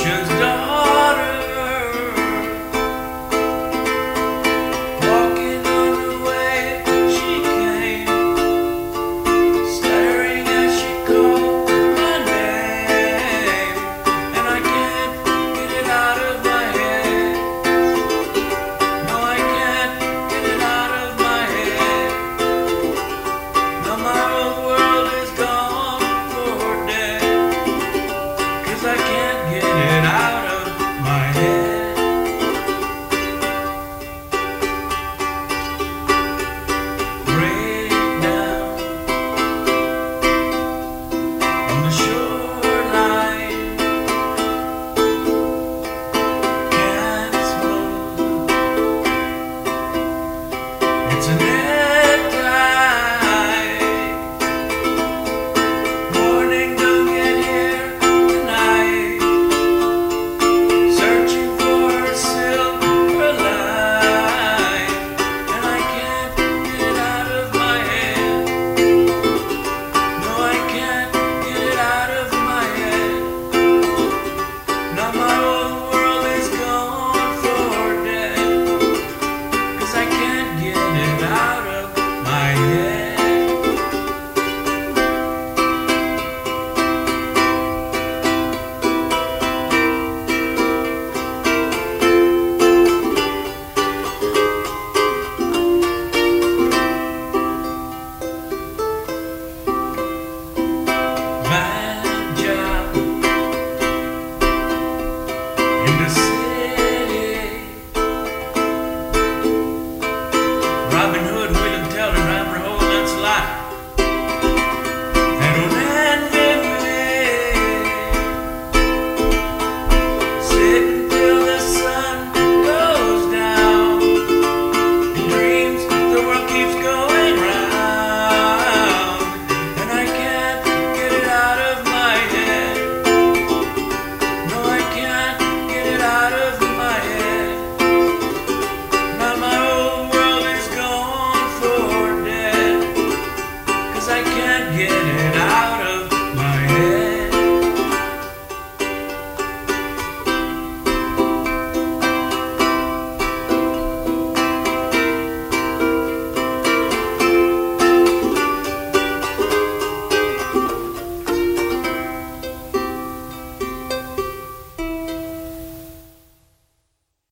options can't get it out of